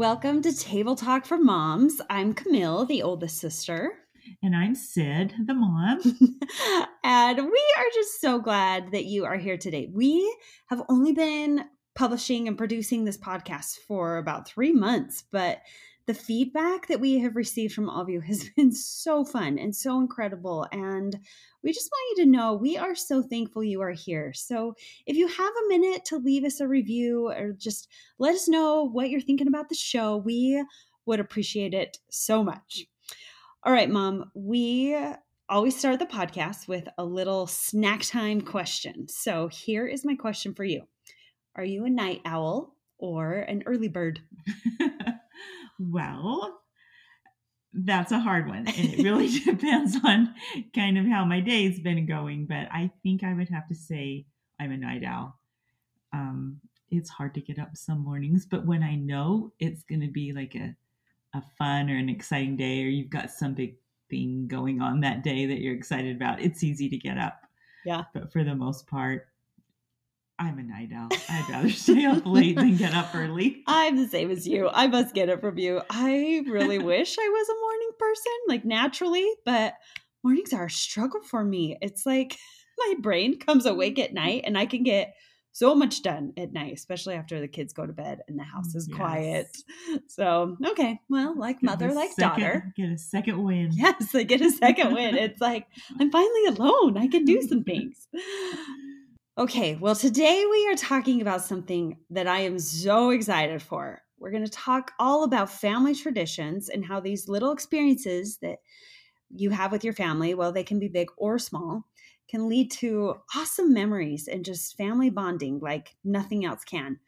Welcome to Table Talk for Moms. I'm Camille, the oldest sister. And I'm Sid, the mom. and we are just so glad that you are here today. We have only been publishing and producing this podcast for about three months, but the feedback that we have received from all of you has been so fun and so incredible. And we just want you to know we are so thankful you are here. So if you have a minute to leave us a review or just let us know what you're thinking about the show, we would appreciate it so much. All right, mom, we always start the podcast with a little snack time question. So here is my question for you Are you a night owl or an early bird? well, that's a hard one. And it really depends on kind of how my day's been going. But I think I would have to say I'm a night owl. Um, it's hard to get up some mornings, but when I know it's going to be like a, a fun or an exciting day, or you've got some big thing going on that day that you're excited about, it's easy to get up. Yeah. But for the most part, I'm a night owl. I'd rather stay up late than get up early. I'm the same as you. I must get it from you. I really wish I was a morning person, like naturally, but mornings are a struggle for me. It's like my brain comes awake at night and I can get so much done at night, especially after the kids go to bed and the house is yes. quiet. So, okay, well, like mother, like second, daughter. Get a second win. Yes, I get a second win. It's like I'm finally alone. I can do some things. Okay, well, today we are talking about something that I am so excited for. We're going to talk all about family traditions and how these little experiences that you have with your family, well, they can be big or small, can lead to awesome memories and just family bonding like nothing else can.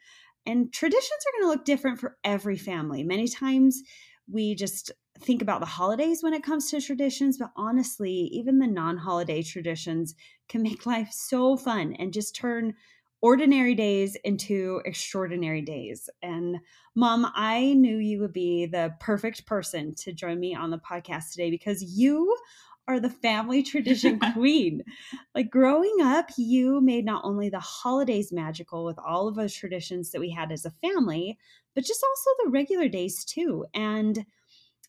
And traditions are going to look different for every family. Many times we just think about the holidays when it comes to traditions, but honestly, even the non holiday traditions can make life so fun and just turn ordinary days into extraordinary days. And mom, I knew you would be the perfect person to join me on the podcast today because you are the family tradition queen. like growing up, you made not only the holidays magical with all of those traditions that we had as a family, but just also the regular days too. And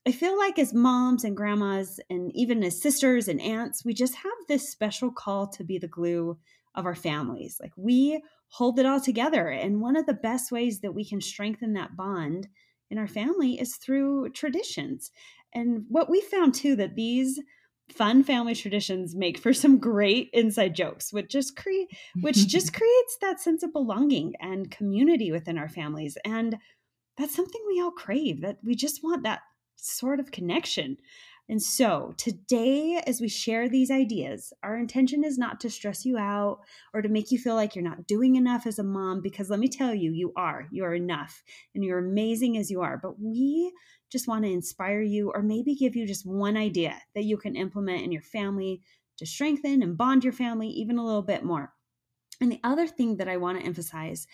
I feel like as moms and grandmas, and even as sisters and aunts, we just have this special call to be the glue of our families. Like we hold it all together. And one of the best ways that we can strengthen that bond in our family is through traditions. And what we found too, that these fun family traditions make for some great inside jokes which just create which just creates that sense of belonging and community within our families and that's something we all crave that we just want that sort of connection. And so, today, as we share these ideas, our intention is not to stress you out or to make you feel like you're not doing enough as a mom, because let me tell you, you are. You are enough and you're amazing as you are. But we just want to inspire you or maybe give you just one idea that you can implement in your family to strengthen and bond your family even a little bit more. And the other thing that I want to emphasize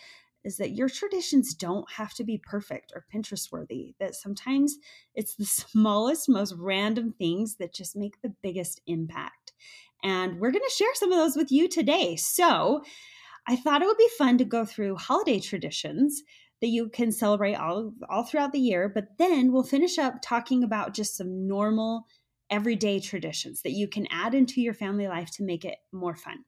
is that your traditions don't have to be perfect or Pinterest worthy, that sometimes it's the smallest, most random things that just make the biggest impact. And we're going to share some of those with you today. So I thought it would be fun to go through holiday traditions that you can celebrate all, all throughout the year, but then we'll finish up talking about just some normal everyday traditions that you can add into your family life to make it more fun.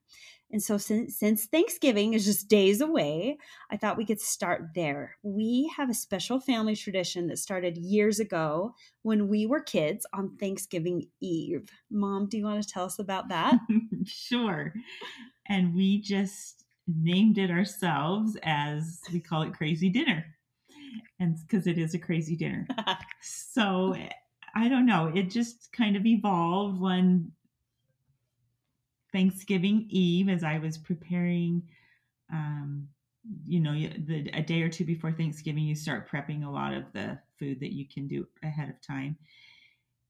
And so since, since Thanksgiving is just days away, I thought we could start there. We have a special family tradition that started years ago when we were kids on Thanksgiving Eve. Mom, do you want to tell us about that? sure. And we just named it ourselves as we call it crazy dinner. And because it is a crazy dinner. so I don't know. It just kind of evolved one Thanksgiving Eve as I was preparing. Um, you know, the, a day or two before Thanksgiving, you start prepping a lot of the food that you can do ahead of time.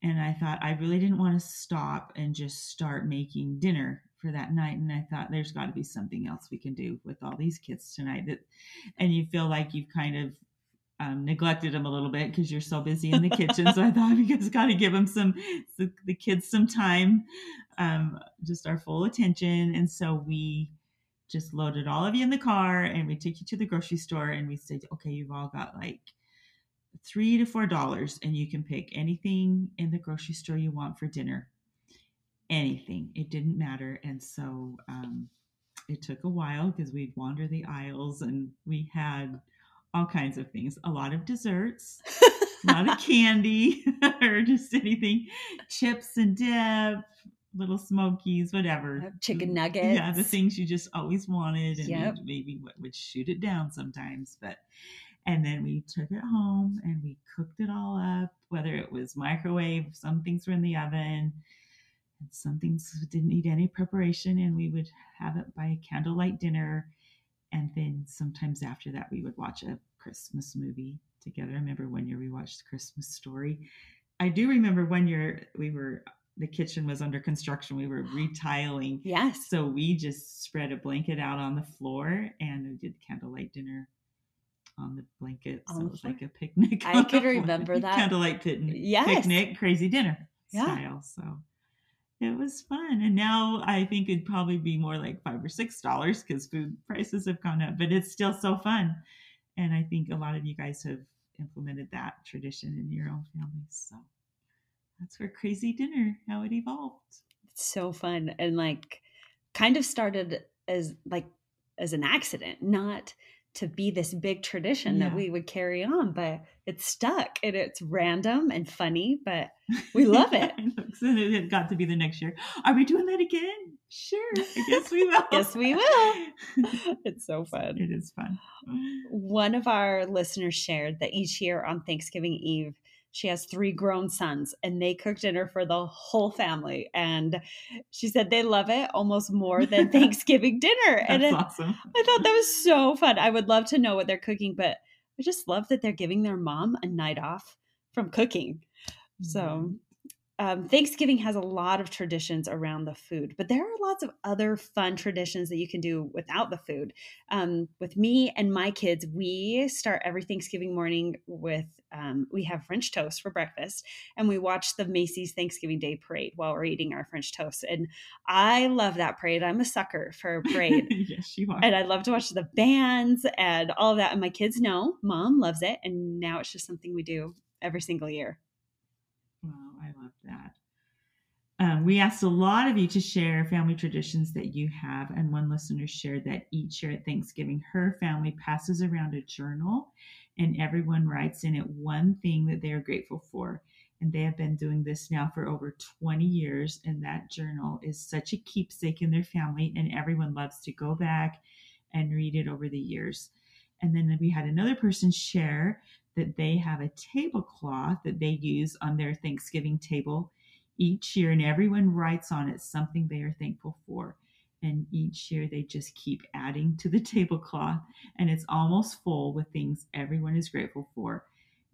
And I thought I really didn't want to stop and just start making dinner for that night. And I thought there's got to be something else we can do with all these kids tonight. That, and you feel like you've kind of um, neglected them a little bit because you're so busy in the kitchen. so I thought we just got to give them some, the, the kids some time, um, just our full attention. And so we just loaded all of you in the car and we took you to the grocery store and we said, okay, you've all got like three to four dollars and you can pick anything in the grocery store you want for dinner. Anything. It didn't matter. And so um, it took a while because we'd wander the aisles and we had all kinds of things, a lot of desserts, a lot of candy, or just anything, chips and dip, little smokies, whatever. Chicken mm, nuggets. Yeah, the things you just always wanted and yep. maybe would shoot it down sometimes. But and then we took it home and we cooked it all up, whether it was microwave, some things were in the oven, and some things didn't need any preparation, and we would have it by candlelight dinner and then sometimes after that we would watch a christmas movie together i remember one year we watched christmas story i do remember one year we were the kitchen was under construction we were retiling yes so we just spread a blanket out on the floor and we did candlelight dinner on the blanket so it was like a picnic i could remember that candlelight picnic yes. picnic crazy dinner yeah. style so it was fun. And now I think it'd probably be more like five or six dollars because food prices have gone up, but it's still so fun. And I think a lot of you guys have implemented that tradition in your own families. So that's where crazy dinner, how it evolved. It's so fun. And like kind of started as like as an accident, not to be this big tradition yeah. that we would carry on, but it's stuck and it's random and funny, but we love it. it got to be the next year. Are we doing that again? Sure. I guess we will. yes, we will. it's so fun. It is fun. One of our listeners shared that each year on Thanksgiving Eve, she has three grown sons and they cook dinner for the whole family and she said they love it almost more than thanksgiving dinner That's and awesome. I thought that was so fun. I would love to know what they're cooking but i just love that they're giving their mom a night off from cooking. Mm-hmm. so um, Thanksgiving has a lot of traditions around the food, but there are lots of other fun traditions that you can do without the food. Um, with me and my kids, we start every Thanksgiving morning with um, we have French toast for breakfast, and we watch the Macy's Thanksgiving Day Parade while we're eating our French toast. And I love that parade. I'm a sucker for a parade. yes, you are. And I love to watch the bands and all of that. And my kids know, mom loves it, and now it's just something we do every single year. I love that. Um, we asked a lot of you to share family traditions that you have, and one listener shared that each year at Thanksgiving, her family passes around a journal and everyone writes in it one thing that they are grateful for. And they have been doing this now for over 20 years. And that journal is such a keepsake in their family, and everyone loves to go back and read it over the years. And then we had another person share that they have a tablecloth that they use on their Thanksgiving table each year, and everyone writes on it something they are thankful for. And each year they just keep adding to the tablecloth, and it's almost full with things everyone is grateful for.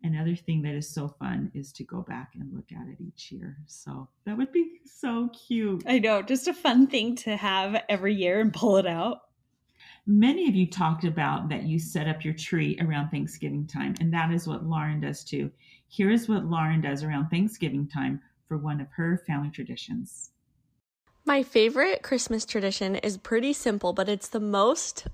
Another thing that is so fun is to go back and look at it each year. So that would be so cute. I know, just a fun thing to have every year and pull it out. Many of you talked about that you set up your tree around Thanksgiving time, and that is what Lauren does too. Here is what Lauren does around Thanksgiving time for one of her family traditions. My favorite Christmas tradition is pretty simple, but it's the most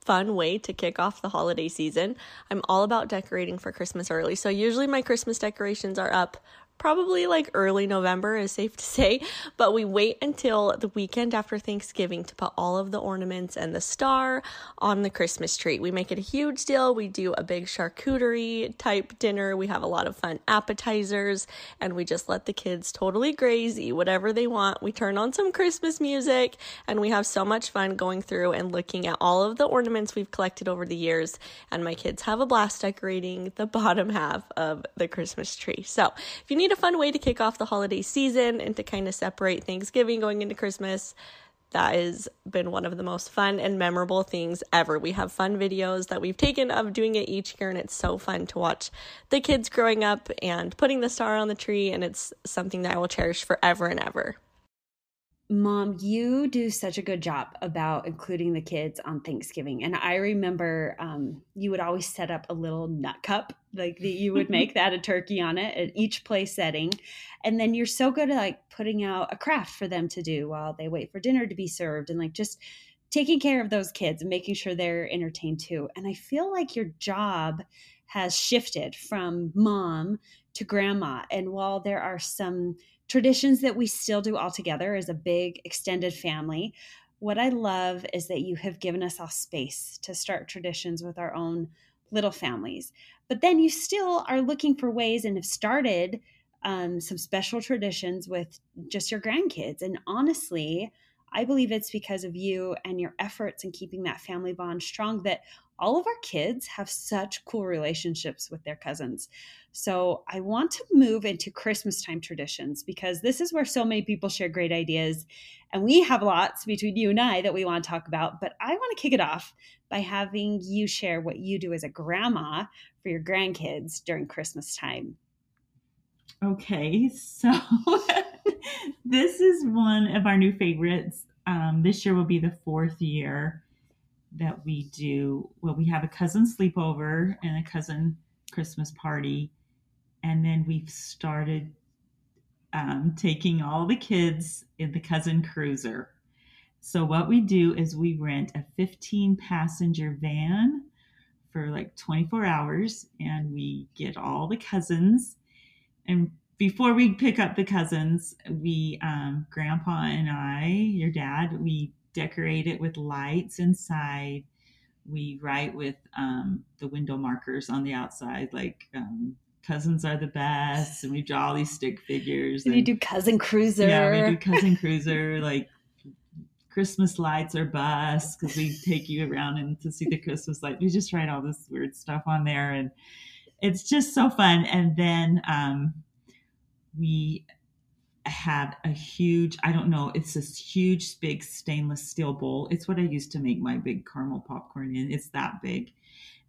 fun way to kick off the holiday season. I'm all about decorating for Christmas early. So usually my Christmas decorations are up probably like early November is safe to say, but we wait until the weekend after Thanksgiving to put all of the ornaments and the star on the Christmas tree. We make it a huge deal. We do a big charcuterie type dinner. We have a lot of fun appetizers and we just let the kids totally graze, eat whatever they want. We turn on some Christmas music and we have so much fun going through and looking at all of the ornaments we've collected over the years. And my kids have a blast decorating the bottom half of the Christmas tree. So if you need a fun way to kick off the holiday season and to kind of separate Thanksgiving going into Christmas. That has been one of the most fun and memorable things ever. We have fun videos that we've taken of doing it each year, and it's so fun to watch the kids growing up and putting the star on the tree, and it's something that I will cherish forever and ever. Mom, you do such a good job about including the kids on Thanksgiving. And I remember um, you would always set up a little nut cup, like that you would make that a turkey on it at each place setting. And then you're so good at like putting out a craft for them to do while they wait for dinner to be served and like just taking care of those kids and making sure they're entertained too. And I feel like your job has shifted from mom to grandma. And while there are some traditions that we still do all together as a big extended family. What I love is that you have given us all space to start traditions with our own little families. But then you still are looking for ways and have started um, some special traditions with just your grandkids. And honestly, I believe it's because of you and your efforts in keeping that family bond strong that all of our kids have such cool relationships with their cousins. So I want to move into Christmas time traditions because this is where so many people share great ideas. And we have lots between you and I that we want to talk about. But I want to kick it off by having you share what you do as a grandma for your grandkids during Christmas time. Okay, so this is one of our new favorites. Um, this year will be the fourth year that we do. Well, we have a cousin sleepover and a cousin Christmas party and then we've started um, taking all the kids in the cousin cruiser. So what we do is we rent a 15 passenger van for like 24 hours and we get all the cousins and before we pick up the cousins we um, grandpa and i your dad we decorate it with lights inside. We write with um, the window markers on the outside like um, cousins are the best and we draw all these stick figures and, and you do cousin cruiser. Yeah we do cousin cruiser like christmas lights are bus, because we take you around and to see the christmas light. We just write all this weird stuff on there and it's just so fun. And then um, we have a huge i don't know it's this huge big stainless steel bowl. It's what i used to make my big caramel popcorn in. It's that big.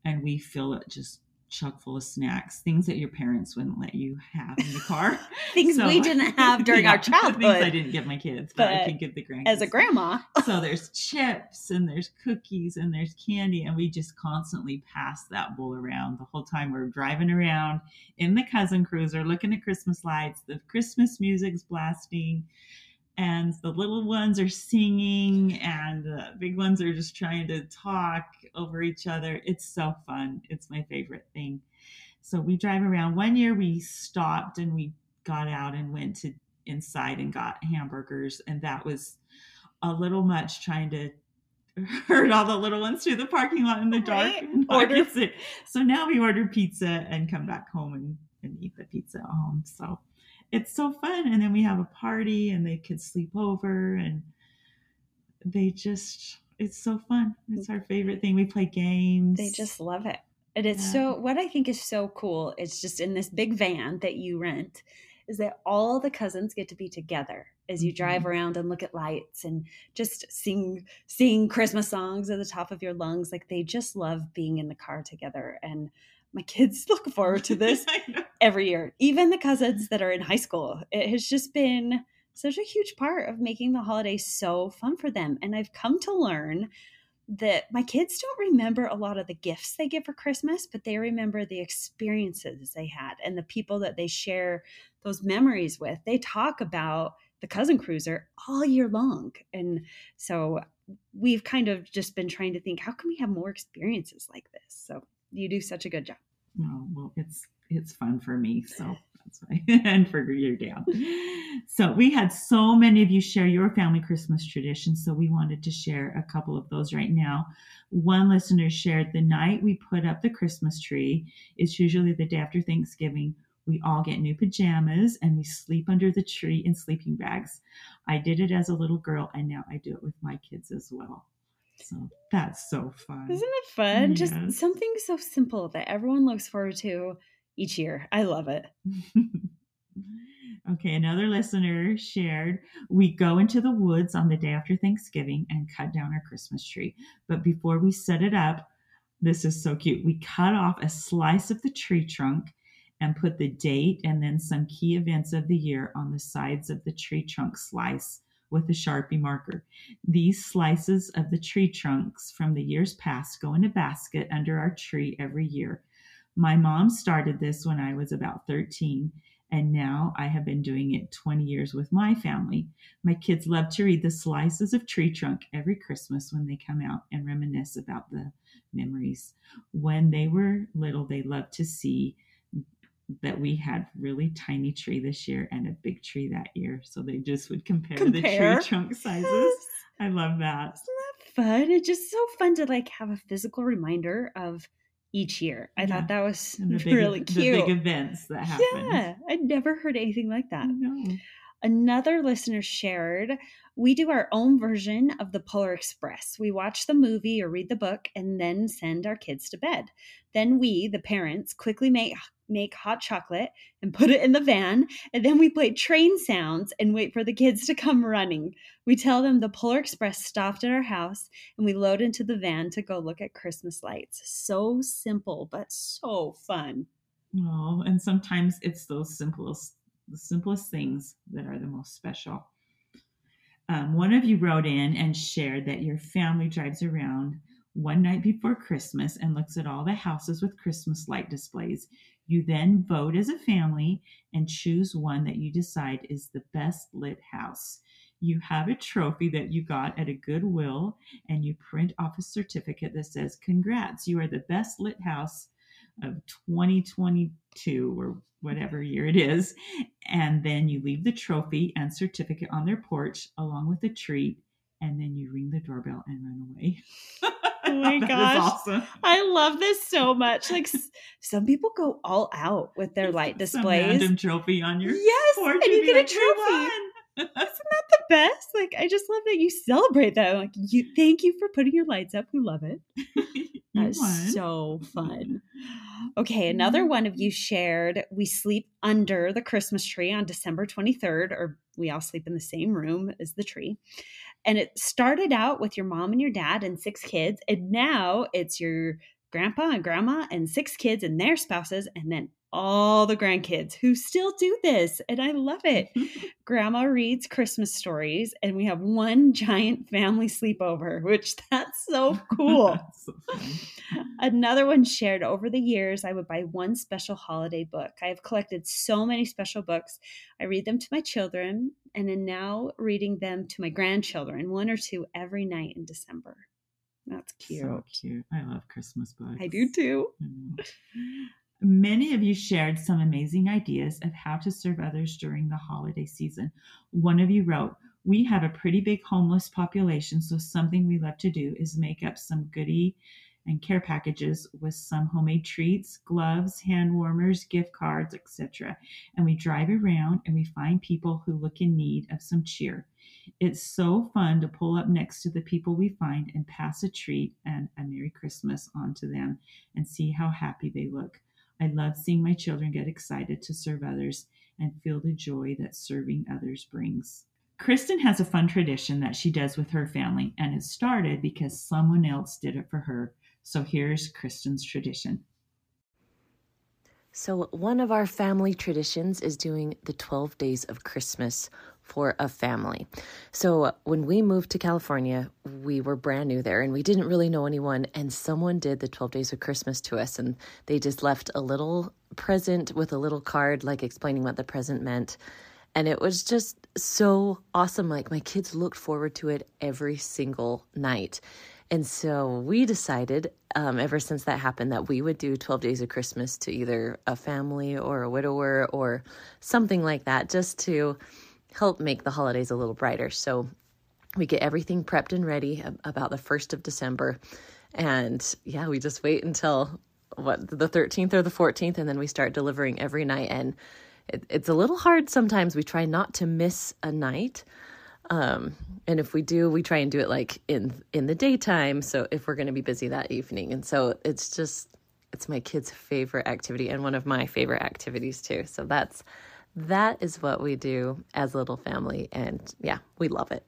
And we fill it just chock full of snacks, things that your parents wouldn't let you have in the car. things so, we didn't have during yeah, our childhood. Things I didn't give my kids, but, but I can give the grandkids. As a grandma. so there's chips and there's cookies and there's candy, and we just constantly pass that bowl around the whole time we're driving around in the cousin cruiser, looking at Christmas lights. The Christmas music's blasting and the little ones are singing and the big ones are just trying to talk over each other. It's so fun. It's my favorite thing. So we drive around. One year we stopped and we got out and went to inside and got hamburgers and that was a little much trying to herd all the little ones through the parking lot in the dark right. order. so now we order pizza and come back home and, and eat the pizza at home. So it's so fun. And then we have a party and they can sleep over and they just, it's so fun. It's our favorite thing. We play games. They just love it. And it's yeah. so, what I think is so cool, it's just in this big van that you rent, is that all the cousins get to be together as you drive mm-hmm. around and look at lights and just sing sing Christmas songs at the top of your lungs. Like they just love being in the car together. And my kids look forward to this every year, even the cousins mm-hmm. that are in high school. It has just been such a huge part of making the holiday so fun for them. And I've come to learn that my kids don't remember a lot of the gifts they get for Christmas, but they remember the experiences they had and the people that they share those memories with. They talk about the cousin cruiser all year long. And so we've kind of just been trying to think how can we have more experiences like this? So you do such a good job. Oh, well, it's it's fun for me. So that's why, and for your dad. So we had so many of you share your family Christmas traditions. So we wanted to share a couple of those right now. One listener shared the night we put up the Christmas tree. It's usually the day after Thanksgiving. We all get new pajamas and we sleep under the tree in sleeping bags. I did it as a little girl and now I do it with my kids as well. So that's so fun. Isn't it fun? Yes. Just something so simple that everyone looks forward to each year. I love it. Okay, another listener shared We go into the woods on the day after Thanksgiving and cut down our Christmas tree. But before we set it up, this is so cute. We cut off a slice of the tree trunk and put the date and then some key events of the year on the sides of the tree trunk slice with a Sharpie marker. These slices of the tree trunks from the years past go in a basket under our tree every year. My mom started this when I was about 13, and now I have been doing it 20 years with my family. My kids love to read the slices of tree trunk every Christmas when they come out and reminisce about the memories. When they were little, they loved to see that we had really tiny tree this year and a big tree that year. So they just would compare, compare. the tree trunk sizes. Yes. I love that. Isn't that fun? It's just so fun to like have a physical reminder of each year. I yeah. thought that was big, really cute. The big events that happen. Yeah, I'd never heard anything like that. Another listener shared, we do our own version of the Polar Express. We watch the movie or read the book and then send our kids to bed. Then we, the parents, quickly make make hot chocolate and put it in the van, and then we play train sounds and wait for the kids to come running. We tell them the Polar Express stopped at our house, and we load into the van to go look at Christmas lights. So simple, but so fun. Oh, and sometimes it's those simplest the simplest things that are the most special. Um, one of you wrote in and shared that your family drives around one night before Christmas and looks at all the houses with Christmas light displays. You then vote as a family and choose one that you decide is the best lit house. You have a trophy that you got at a Goodwill and you print off a certificate that says, Congrats, you are the best lit house of 2022 or whatever year it is. And then you leave the trophy and certificate on their porch along with a treat. And then you ring the doorbell and run away. Oh my gosh. Awesome. I love this so much. Like some people go all out with their light displays. Some random trophy on your Yes, and you get like, a trophy. Isn't that the best? Like I just love that you celebrate that. Like you thank you for putting your lights up. We love it. That's so fun. Okay, another mm-hmm. one of you shared we sleep under the Christmas tree on December 23rd, or we all sleep in the same room as the tree. And it started out with your mom and your dad and six kids, and now it's your grandpa and grandma and six kids and their spouses, and then all the grandkids who still do this. And I love it. Grandma reads Christmas stories, and we have one giant family sleepover, which that's so cool. that's so Another one shared over the years, I would buy one special holiday book. I have collected so many special books. I read them to my children and am now reading them to my grandchildren, one or two every night in December. That's cute. So cute. I love Christmas books. I do too. Many of you shared some amazing ideas of how to serve others during the holiday season. One of you wrote, We have a pretty big homeless population, so something we love to do is make up some goodie and care packages with some homemade treats, gloves, hand warmers, gift cards, etc. And we drive around and we find people who look in need of some cheer. It's so fun to pull up next to the people we find and pass a treat and a Merry Christmas on to them and see how happy they look. I love seeing my children get excited to serve others and feel the joy that serving others brings. Kristen has a fun tradition that she does with her family, and it started because someone else did it for her. So here's Kristen's tradition. So, one of our family traditions is doing the 12 days of Christmas for a family. So, when we moved to California, we were brand new there and we didn't really know anyone. And someone did the 12 days of Christmas to us, and they just left a little present with a little card, like explaining what the present meant. And it was just so awesome. Like, my kids looked forward to it every single night. And so we decided, um, ever since that happened, that we would do 12 days of Christmas to either a family or a widower or something like that, just to help make the holidays a little brighter. So we get everything prepped and ready about the 1st of December. And yeah, we just wait until what the 13th or the 14th, and then we start delivering every night. And it, it's a little hard sometimes. We try not to miss a night. Um, and if we do, we try and do it like in in the daytime. So if we're going to be busy that evening, and so it's just it's my kids' favorite activity and one of my favorite activities too. So that's That is what we do as a little family. And yeah, we love it.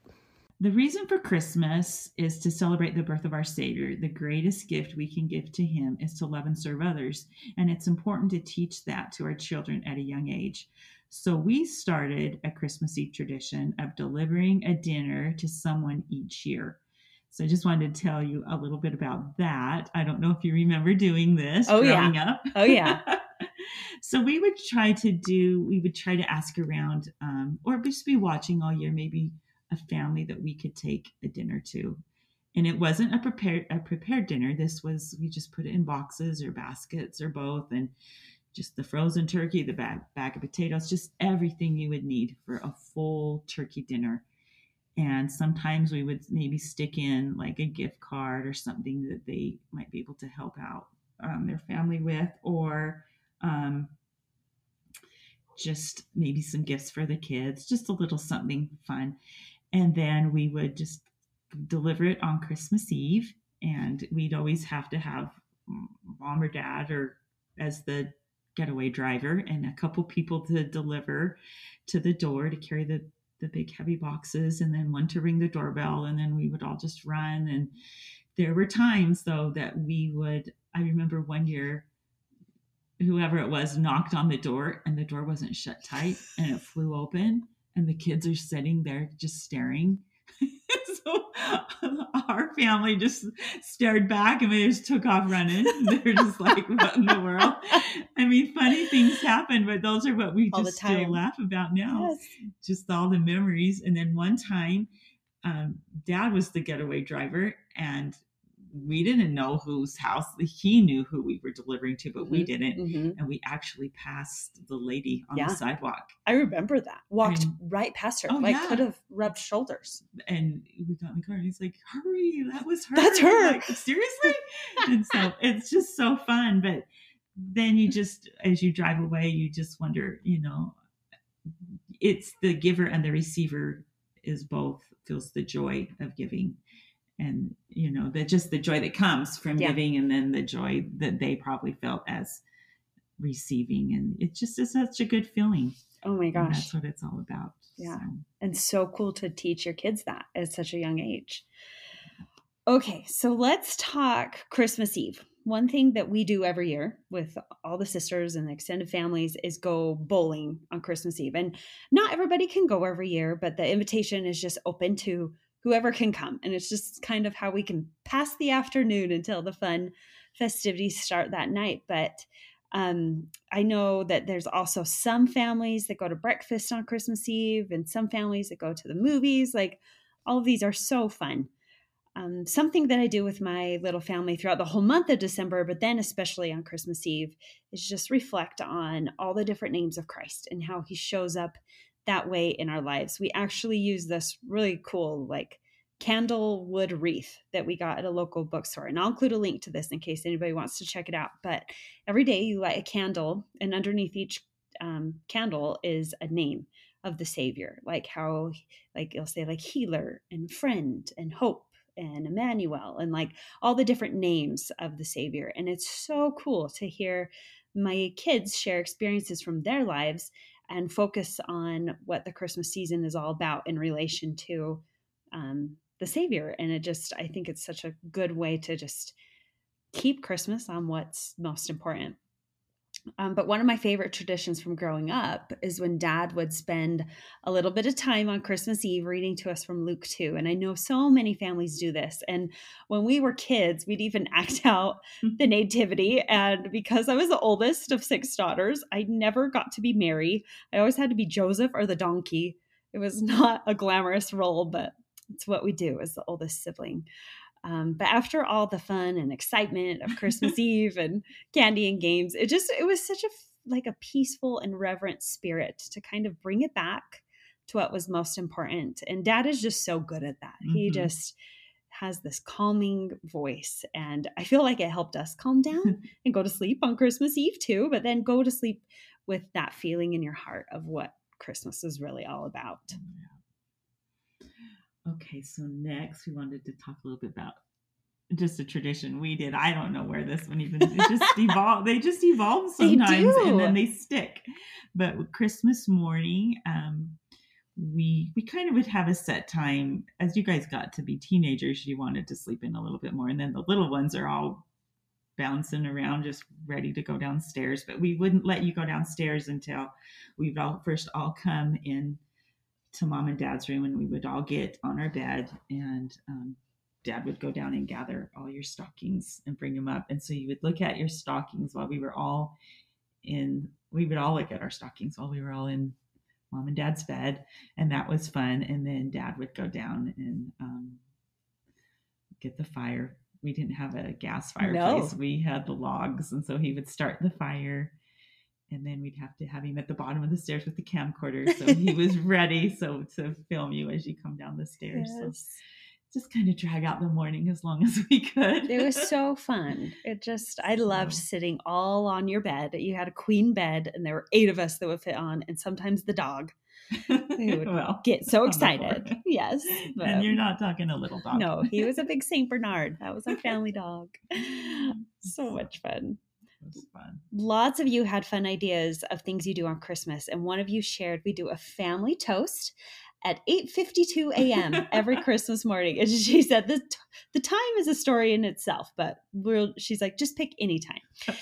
The reason for Christmas is to celebrate the birth of our Savior. The greatest gift we can give to Him is to love and serve others. And it's important to teach that to our children at a young age. So we started a Christmas Eve tradition of delivering a dinner to someone each year. So I just wanted to tell you a little bit about that. I don't know if you remember doing this oh, growing yeah. up. Oh, yeah. so we would try to do, we would try to ask around um, or just be watching all year, maybe a family that we could take a dinner to. And it wasn't a prepared a prepared dinner. This was we just put it in boxes or baskets or both and just the frozen turkey, the bag, bag of potatoes, just everything you would need for a full turkey dinner. And sometimes we would maybe stick in like a gift card or something that they might be able to help out um, their family with, or um, just maybe some gifts for the kids, just a little something fun. And then we would just deliver it on Christmas Eve. And we'd always have to have mom or dad or as the getaway driver and a couple people to deliver to the door to carry the the big heavy boxes and then one to ring the doorbell and then we would all just run and there were times though that we would i remember one year whoever it was knocked on the door and the door wasn't shut tight and it flew open and the kids are sitting there just staring so our family just stared back and we just took off running. They're just like, what in the world? I mean, funny things happen, but those are what we All just still laugh about now. Yes. Just all the memories. And then one time, um, dad was the getaway driver and we didn't know whose house he knew who we were delivering to, but we Mhm. didn't. Mhm. And we actually passed the lady on Yeah. the sidewalk. I remember that. Walked And- right past her. Oh, like yeah. could have rubbed shoulders. and we got in the car and he's like hurry that was her That's her. like, seriously and so it's just so fun but then you just as you drive away you just wonder you know it's the giver and the receiver is both feels the joy of giving and you know that just the joy that comes from Yeah. giving and then the joy that they probably felt as receiving and it just is such a good feeling Oh my and gosh. that's what it's all about Yeah. So. and so cool to teach your kids that at such a young age. Okay, so let's talk Christmas Eve. One thing that we do every year with all the sisters and the extended families is go bowling on Christmas Eve. And not everybody can go every year, but the invitation is just open to whoever can come. And it's just kind of how we can pass the afternoon until the fun festivities start that night. But um, I know that there's also some families that go to breakfast on Christmas Eve and some families that go to the movies. Like all of these are so fun. Um, something that I do with my little family throughout the whole month of December, but then especially on Christmas Eve, is just reflect on all the different names of Christ and how he shows up that way in our lives. We actually use this really cool, like, candle wood wreath that we got at a local bookstore. And I'll include a link to this in case anybody wants to check it out. But every day you light a candle, and underneath each um, candle is a name of the Savior, like how, like you'll say, like healer and friend and hope and Emmanuel and like all the different names of the Savior. And it's so cool to hear my kids share experiences from their lives and focus on what the Christmas season is all about in relation to um, the Savior. And it just, I think it's such a good way to just keep Christmas on what's most important. Um, but one of my favorite traditions from growing up is when dad would spend a little bit of time on Christmas Eve reading to us from Luke 2. And I know so many families do this. And when we were kids, we'd even act out the nativity. And because I was the oldest of six daughters, I never got to be Mary. I always had to be Joseph or the donkey. It was not a glamorous role, but it's what we do as the oldest sibling. Um, but after all the fun and excitement of Christmas Eve and candy and games, it just it was such a like a peaceful and reverent spirit to kind of bring it back to what was most important. And Dad is just so good at that. He Mhm. just has this calming voice, and I feel like it helped us calm down and go to sleep on Christmas Eve too. But then go to sleep with that feeling in your heart of what Christmas is really all about. Okay, so next we wanted to talk a little bit about just a tradition we did. I don't know where this one even it just evolve. They just evolve sometimes, and then they stick. But Christmas morning, um, we we kind of would have a set time. As you guys got to be teenagers, you wanted to sleep in a little bit more, and then the little ones are all bouncing around, just ready to go downstairs. But we wouldn't let you go downstairs until we'd all first all come in to mom and dad's room, and we would all get on our bed and um, dad would go down and gather all your stockings and bring them up. And so you would look at your stockings while we were all in, we would all look at our stockings while we were all in mom and dad's bed. And that was fun. And then dad would go down and um, get the fire. We didn't have a gas fireplace, no. we had the logs. And so he would start the fire and then we'd have to have him at the bottom of the stairs with the camcorder so he was ready so to film you as you come down the stairs yes. so just kind of drag out the morning as long as we could. it was so fun. It just, I loved so. sitting all on your bed. You had a queen bed, and there were eight of us that would fit on, and sometimes the dog. They would well, get so excited. Yes. But, and you're not talking a little dog. No, he was a big St. Bernard. That was our family dog. So much fun. Fun. Lots of you had fun ideas of things you do on Christmas, and one of you shared we do a family toast at 8:52 a.m. every Christmas morning. And she said the the time is a story in itself, but we'll, she's like just pick any time.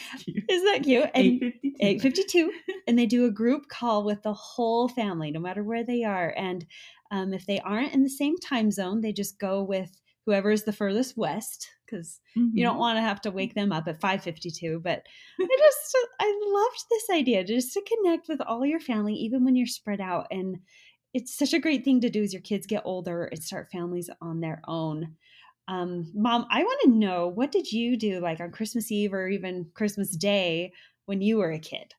Isn't that cute? And 8:52 and they do a group call with the whole family no matter where they are and um, if they aren't in the same time zone, they just go with whoever is the furthest west because mm-hmm. you don't mm-hmm. want to have to wake them up at 5.52 but i just i loved this idea just to connect with all your family even when you're spread out and it's such a great thing to do as your kids get older and start families on their own. Um, Mom, I want to know what did you do like on Christmas Eve or even Christmas Day when you were a kid?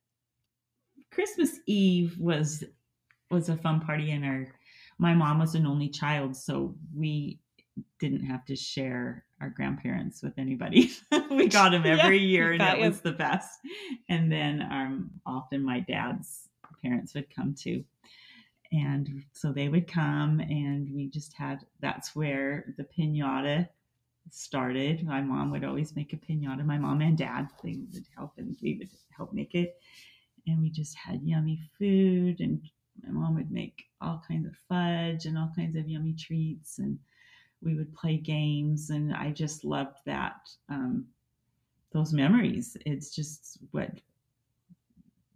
Christmas Eve was was a fun party and our my mom was an only child, so we didn't have to share our grandparents with anybody. we got them every yeah, year and it was the best. And then um, often my dad's parents would come too. And so they would come and we just had that's where the piñata started. My mom would always make a piñata my mom and dad they would help and we would help make it. And we just had yummy food and my mom would make all kinds of fudge and all kinds of yummy treats and we would play games and i just loved that um, those memories it's just what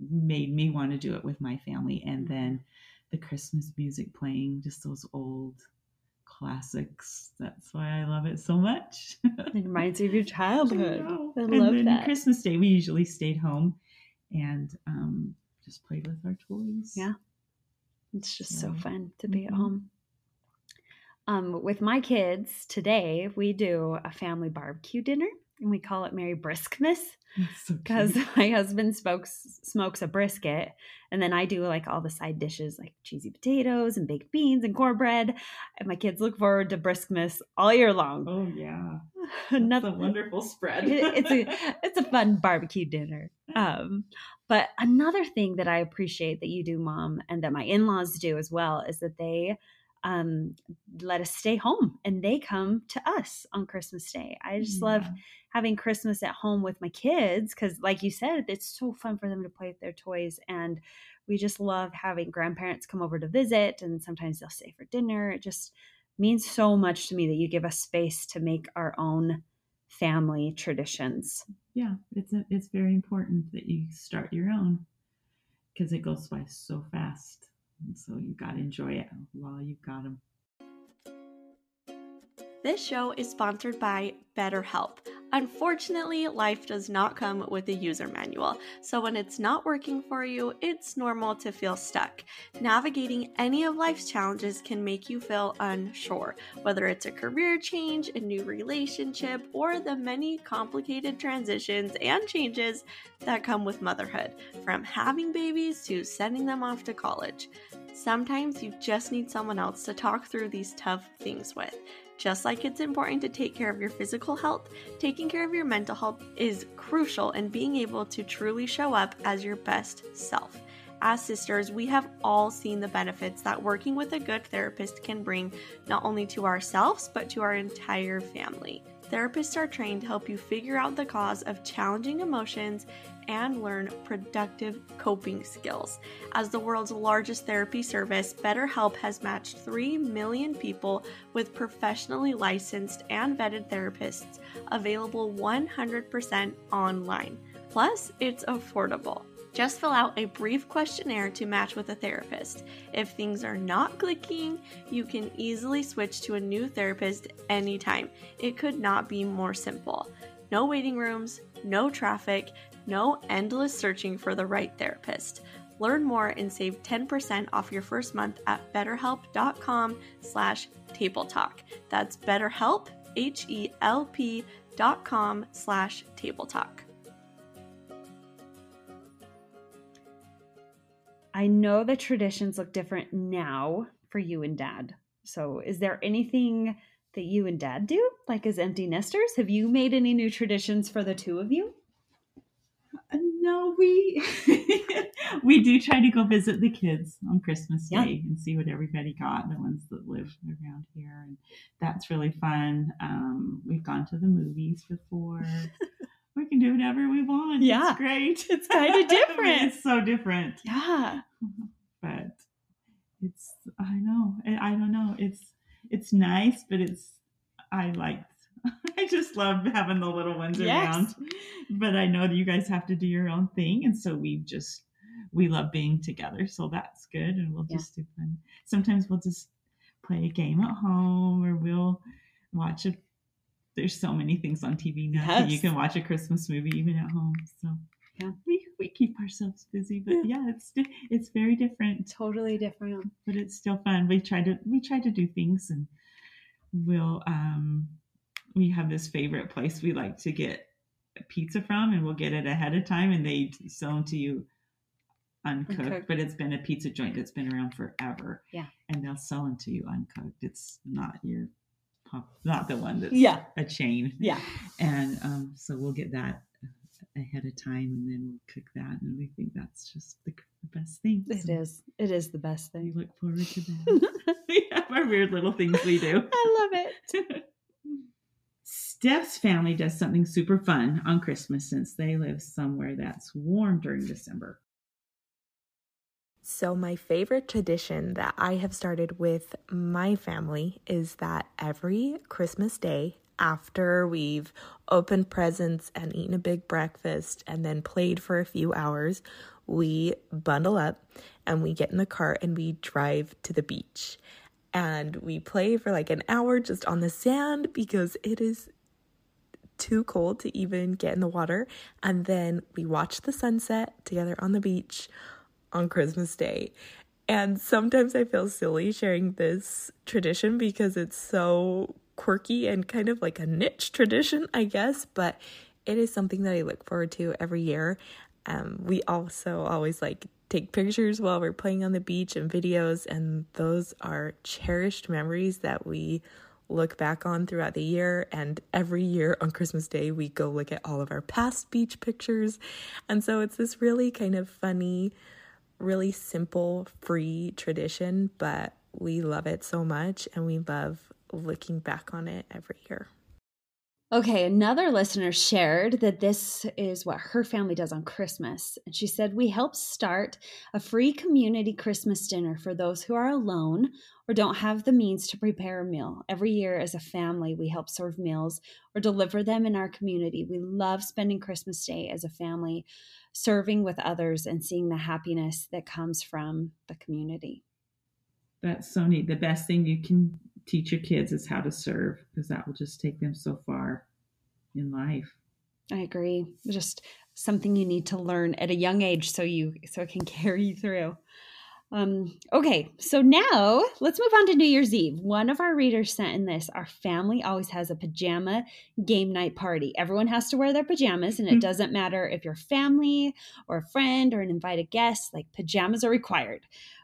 made me want to do it with my family and then the Christmas music playing, just those old classics. That's why I love it so much. it reminds you of your childhood. I, I and love then that. Christmas Day, we usually stayed home and um, just played with our toys. Yeah. It's just yeah. so fun to be mm-hmm. at home. Um, with my kids today, we do a family barbecue dinner and we call it Merry Briskmas because so my husband smokes smokes a brisket, and then I do like all the side dishes like cheesy potatoes and baked beans and cornbread, and my kids look forward to Briskmas all year long. Oh yeah, another wonderful spread. it's a it's a fun barbecue dinner. Um, but another thing that I appreciate that you do, Mom, and that my in laws do as well is that they um, let us stay home and they come to us on Christmas Day. I just yeah. love having Christmas at home with my kids because, like you said, it's so fun for them to play with their toys. And we just love having grandparents come over to visit, and sometimes they'll stay for dinner. It just means so much to me that you give us space to make our own family traditions. Yeah, it's a, it's very important that you start your own because it goes by so fast. So you got to enjoy it while you've got them. This show is sponsored by BetterHelp. Unfortunately, life does not come with a user manual, so when it's not working for you, it's normal to feel stuck. Navigating any of life's challenges can make you feel unsure, whether it's a career change, a new relationship, or the many complicated transitions and changes that come with motherhood, from having babies to sending them off to college. Sometimes you just need someone else to talk through these tough things with. Just like it's important to take care of your physical health, taking care of your mental health is crucial in being able to truly show up as your best self. As sisters, we have all seen the benefits that working with a good therapist can bring not only to ourselves, but to our entire family. Therapists are trained to help you figure out the cause of challenging emotions and learn productive coping skills. As the world's largest therapy service, BetterHelp has matched 3 million people with professionally licensed and vetted therapists available 100% online. Plus, it's affordable. Just fill out a brief questionnaire to match with a therapist. If things are not clicking, you can easily switch to a new therapist anytime. It could not be more simple. No waiting rooms, no traffic, no endless searching for the right therapist. Learn more and save 10% off your first month at betterhelp.com slash table talk. That's betterhelp, H-E-L-P dot com slash table talk. I know the traditions look different now for you and dad. So, is there anything that you and dad do, like as empty nesters? Have you made any new traditions for the two of you? Uh, No, we we do try to go visit the kids on Christmas Yeah. Day and see what everybody got, the ones that live around here, and that's really fun. Um, we've gone to the movies before. we can do whatever we want. Yeah. it's great. It's I mean, different. it's so different, Yeah. but it's I know I I don't know. It's it's nice, but it's I like. I just love having the little ones Yes. around but I know that you guys have to do your own thing, and so we just we love being together, so that's good, and we'll Yeah. just do fun. Sometimes we'll just play a game at home, or we'll watch a. There's so many things on TV now that you can watch a Christmas movie even at home. So Yeah. we we keep ourselves busy, but yeah, it's it's very different, Totally different. but it's still fun. We try to we try to do things, and we'll um we have this favorite place we like to get pizza from and we'll get it ahead of time and they sell them to you uncooked Uncooked. but it's been a pizza joint that's been around forever Yeah. and they'll sell them to you uncooked it's not your not the one that's Yeah. a chain Yeah. and um, so we'll get that ahead of time and then we'll cook that and we think that's just the, the best thing It So is. It is the best thing. we look forward to that we have our weird little things we do I love it. Steph's family does something super fun on Christmas since they live somewhere that's warm during December. So, my favorite tradition that I have started with my family is that every Christmas Day, after we've opened presents and eaten a big breakfast and then played for a few hours, we bundle up and we get in the car and we drive to the beach. And we play for like an hour just on the sand because it is too cold to even get in the water. And then we watch the sunset together on the beach on Christmas Day. And sometimes I feel silly sharing this tradition because it's so quirky and kind of like a niche tradition, I guess, but it is something that I look forward to every year. Um, we also always like take pictures while we're playing on the beach and videos, and those are cherished memories that we look back on throughout the year. And every year on Christmas Day, we go look at all of our past beach pictures. And so it's this really kind of funny, really simple, free tradition, but we love it so much and we love looking back on it every year. Okay, another listener shared that this is what her family does on Christmas. And she said, We help start a free community Christmas dinner for those who are alone or don't have the means to prepare a meal. Every year, as a family, we help serve meals or deliver them in our community. We love spending Christmas Day as a family, serving with others and seeing the happiness that comes from the community. That's so neat. The best thing you can teach your kids is how to serve because that will just take them so far in life. I agree. Just something you need to learn at a young age so you so it can carry you through. Um, okay, so now let's move on to New Year's Eve. One of our readers sent in this Our family always has a pajama game night party. Everyone has to wear their pajamas, and it Mhm. doesn't matter if you're family or a friend or an invited guest, like pajamas are required.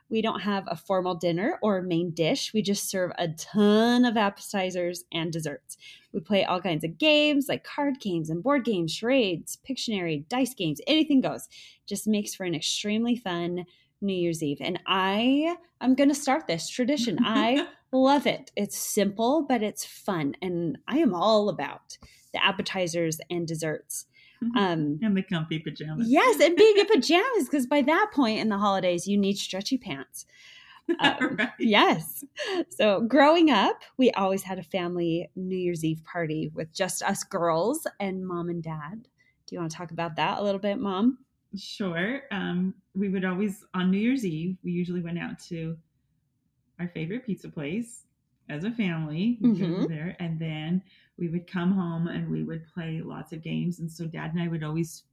We don't have a formal dinner or a main dish. We just serve a ton of appetizers and desserts. We play all kinds of games like card games and board games, charades, Pictionary, dice games, anything goes. Just makes for an extremely fun New Year's Eve. And I I'm going to start this tradition. I love it. It's simple, but it's fun. And I am all about the appetizers and desserts. Um, and the comfy pajamas. yes, and being in pajamas, because by that point in the holidays, you need stretchy pants. Um, Right. Yes. So growing up, we always had a family New Year's Eve party with just us girls and mom and dad. Do you want to talk about that a little bit, mom? Sure. Um, we would always on New Year's Eve. We usually went out to our favorite pizza place as a family. Go Mhm. there, and then we would come home and we would play lots of games. And so Dad and I would always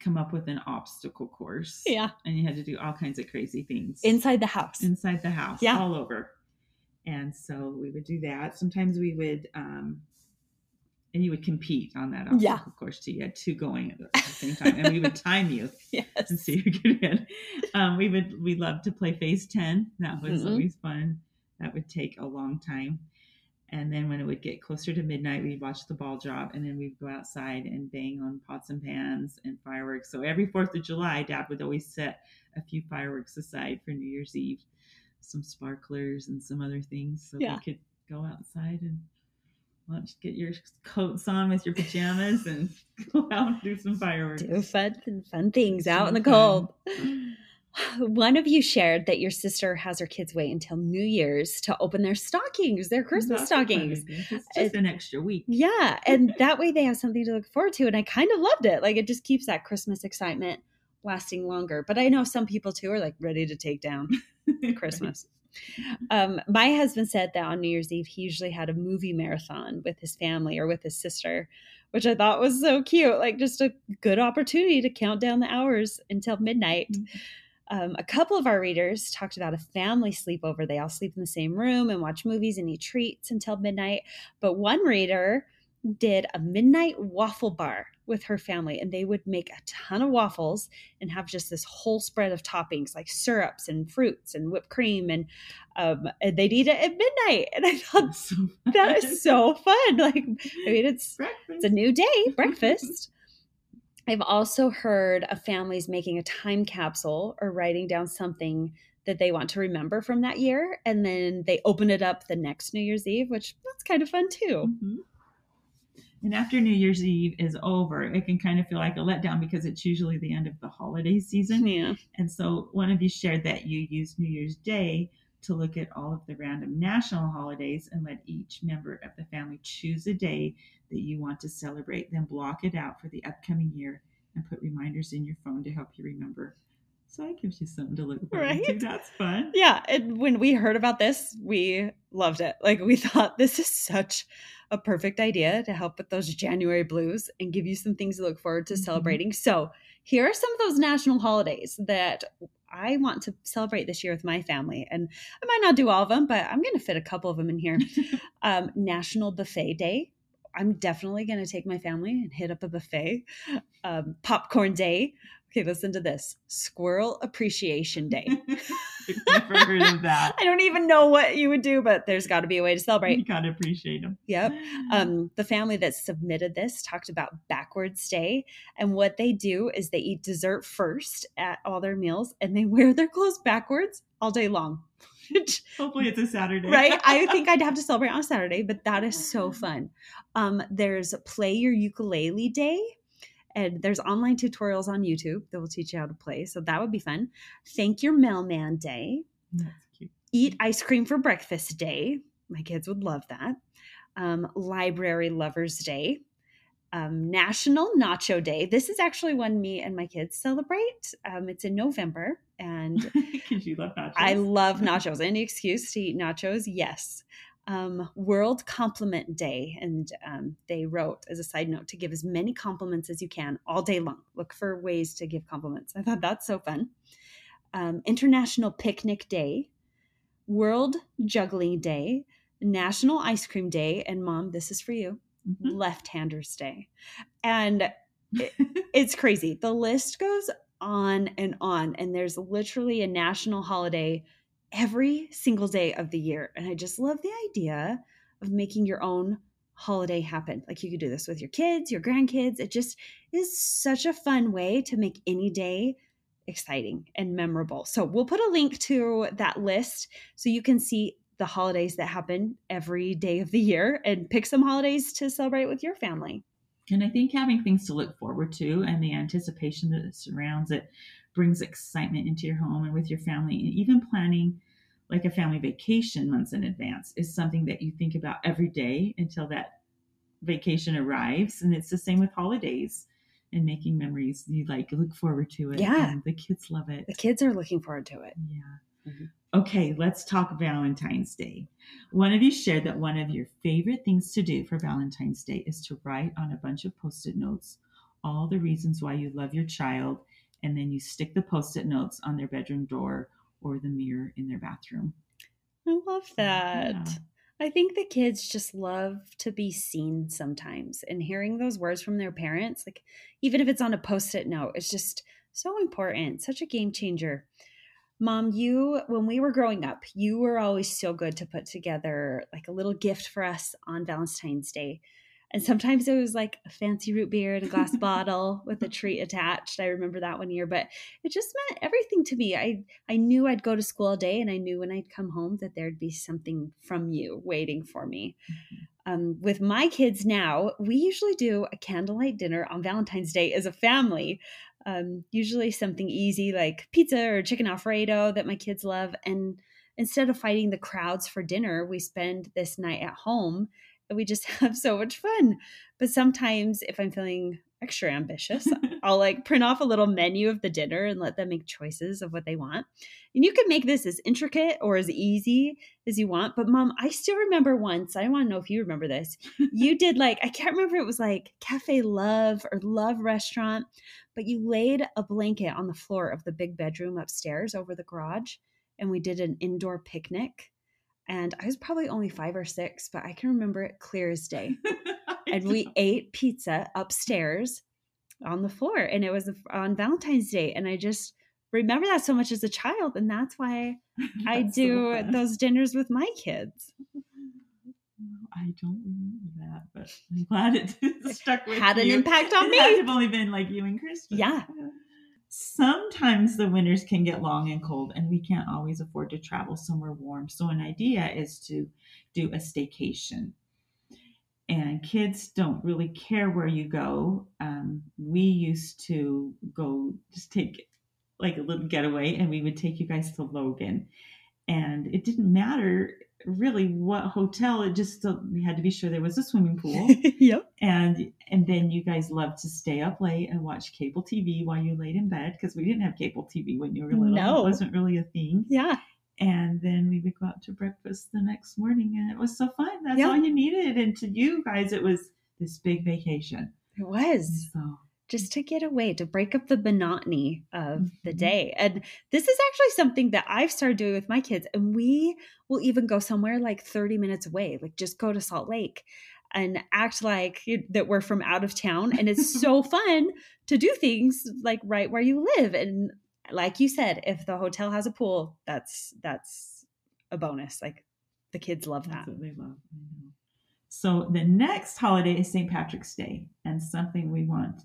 come up with an obstacle course. Yeah. and you had to do all kinds of crazy things Inside the house. inside the house, Yeah. all over. And so we would do that. Sometimes we would, um, and you would compete on that obstacle Yeah. course too. You had two going at the same time, and we would time you and yes. see who could win. Um, we would we loved to play phase ten. That was Mhm. always fun. That would take a long time. And then when it would get closer to midnight, we'd watch the ball drop, and then we'd go outside and bang on pots and pans and fireworks. So every Fourth of July, Dad would always set a few fireworks aside for New Year's Eve, some sparklers and some other things, so Yeah. we could go outside and watch, get your coats on with your pajamas, and go out and do some fireworks. Do fun fun things out in the cold. One of you shared that your sister has her kids wait until New Year's to open their stockings, their Christmas stockings. It's just It- an extra week. Yeah, and that way they have something to look forward to. And I kind of loved it. Like it just keeps that Christmas excitement lasting longer. But I know some people too are like ready to take down Christmas. Um, my husband said that on New Year's Eve he usually had a movie marathon with his family or with his sister, which I thought was so cute. Like just a good opportunity to count down the hours until midnight. Um, a couple of our readers talked about a family sleepover. They all sleep in the same room and watch movies and eat treats until midnight. But one reader did a midnight waffle bar with her family, and they would make a ton of waffles and have just this whole spread of toppings like syrups and fruits and whipped cream, and, um, and they'd eat it at midnight. And I thought That's so fun. that is so fun. Like, I mean, it's Breakfast. it's a new day, breakfast. I've also heard of families making a time capsule or writing down something that they want to remember from that year. And then they open it up the next New Year's Eve, which that's kind of fun too. Mhm. And after New Year's Eve is over, it can kind of feel like a letdown because it's usually the end of the holiday season. Yeah. And so one of you shared that you use New Year's Day to look at all of the random national holidays and let each member of the family choose a day that you want to celebrate, then block it out for the upcoming year and put reminders in your phone to help you remember. So that gives you something to look forward to. Right. That's fun. Yeah. And when we heard about this, we loved it. Like we thought this is such a perfect idea to help with those January blues and give you some things to look forward to Mhm. celebrating. So here are some of those national holidays that I want to celebrate this year with my family. And I might not do all of them, but I'm going to fit a couple of them in here. um, National Buffet Day. I'm definitely going to take my family and hit up a buffet. Um, Popcorn Day. Okay, listen to this Squirrel Appreciation Day. Never heard of that. I don't even know what you would do, but there's got to be a way to celebrate. You gotta appreciate them. Yep. Um, the family that submitted this talked about backwards day, and what they do is they eat dessert first at all their meals, and they wear their clothes backwards all day long. Hopefully it's a Saturday. right? I think I'd have to celebrate on a Saturday, but that is so fun. Um, there's Play Your Ukulele Day, and there's online tutorials on YouTube that will teach you how to play. So that would be fun. Thank Your Mailman Day, That's cute. Eat Ice Cream for Breakfast Day. My kids would love that. Um, Library Lovers Day. Um, National Nacho Day. This is actually one me and my kids celebrate. Um, it's in November, and you love nachos. I love nachos. Any excuse to eat nachos? Yes. Um, World Compliment Day. And um, they wrote as a side note to give as many compliments as you can all day long. Look for ways to give compliments. I thought that's so fun. Um, International Picnic Day, World Juggling Day, National Ice Cream Day, and Mom, this is for you, Mhm. Left Handers Day. And it- it's crazy. The list goes on and on, and there's literally a national holiday every single day of the year. And I just love the idea of making your own holiday happen. Like you could do this with your kids, your grandkids. It just is such a fun way to make any day exciting and memorable. So we'll put a link to that list so you can see the holidays that happen every day of the year and pick some holidays to celebrate with your family. And I think having things to look forward to and the anticipation that surrounds it brings excitement into your home and with your family. And even planning like a family vacation months in advance is something that you think about every day until that vacation arrives. And it's the same with holidays and making memories. You like look forward to it. Yeah. And the kids love it. The kids are looking forward to it. Yeah. Mhm. Okay, let's talk Valentine's Day. One of you shared that one of your favorite things to do for Valentine's Day is to write on a bunch of post it notes all the reasons why you love your child, and then you stick the post it notes on their bedroom door or the mirror in their bathroom. I love oh, that. Yeah. I think the kids just love to be seen sometimes and hearing those words from their parents, like even if it's on a post it note, it's just so important, such a game changer. Mom, you, when we were growing up, you were always so good to put together like a little gift for us on Valentine's Day. And sometimes it was like a fancy root beer in a glass bottle with a treat attached. I remember that one year, but it just meant everything to me. I I knew I'd go to school all day, and I knew when I'd come home that there'd be something from you waiting for me. Um, with my kids now, we usually do a candlelight dinner on Valentine's Day as a family. Um, usually something easy like pizza or chicken alfredo that my kids love. And instead of fighting the crowds for dinner, we spend this night at home and we just have so much fun. But sometimes if I'm feeling extra ambitious, I'll like print off a little menu of the dinner and let them make choices of what they want. And you can make this as intricate or as easy as you want. But mom, I still remember once, I want to know if you remember this. You did like, I can't remember if it was like Cafe Love or Love Restaurant, but you laid a blanket on the floor of the big bedroom upstairs over the garage and we did an indoor picnic. And I was probably only five or six, but I can remember it clear as day and we ate pizza upstairs on the floor and it was on valentine's day and i just remember that so much as a child and that's why i That's so do fun. those dinners with my kids I don't remember that, but I'm glad it stuck with had an impact on it me to have only been like you and Kristen. Yeah. Sometimes the winters can get long and cold, and we can't always afford to travel somewhere warm. So, an idea is to do a staycation. And kids don't really care where you go. Um, we used to go just take like a little getaway, and we would take you guys to Logan. And it didn't matter really what hotel, it just we had to be sure there was a swimming pool yep and and then you guys loved to stay up late and watch cable TV while you laid in bed because we didn't have cable TV when you were little. No. It wasn't really a thing. yeah And then we would go out to breakfast the next morning, and it was so fun. That's Yeah. all you needed. And to you guys, it was this big vacation. it was So just to get away to break up the monotony of the Mhm. day and this is actually something that i've started doing with my kids and we will even go somewhere like 30 minutes away like just go to salt lake and act like that we're from out of town and it's so fun to do things like right where you live and like you said if the hotel has a pool that's that's a bonus like the kids love that they love. So the next holiday is St. Patrick's Day, and something we want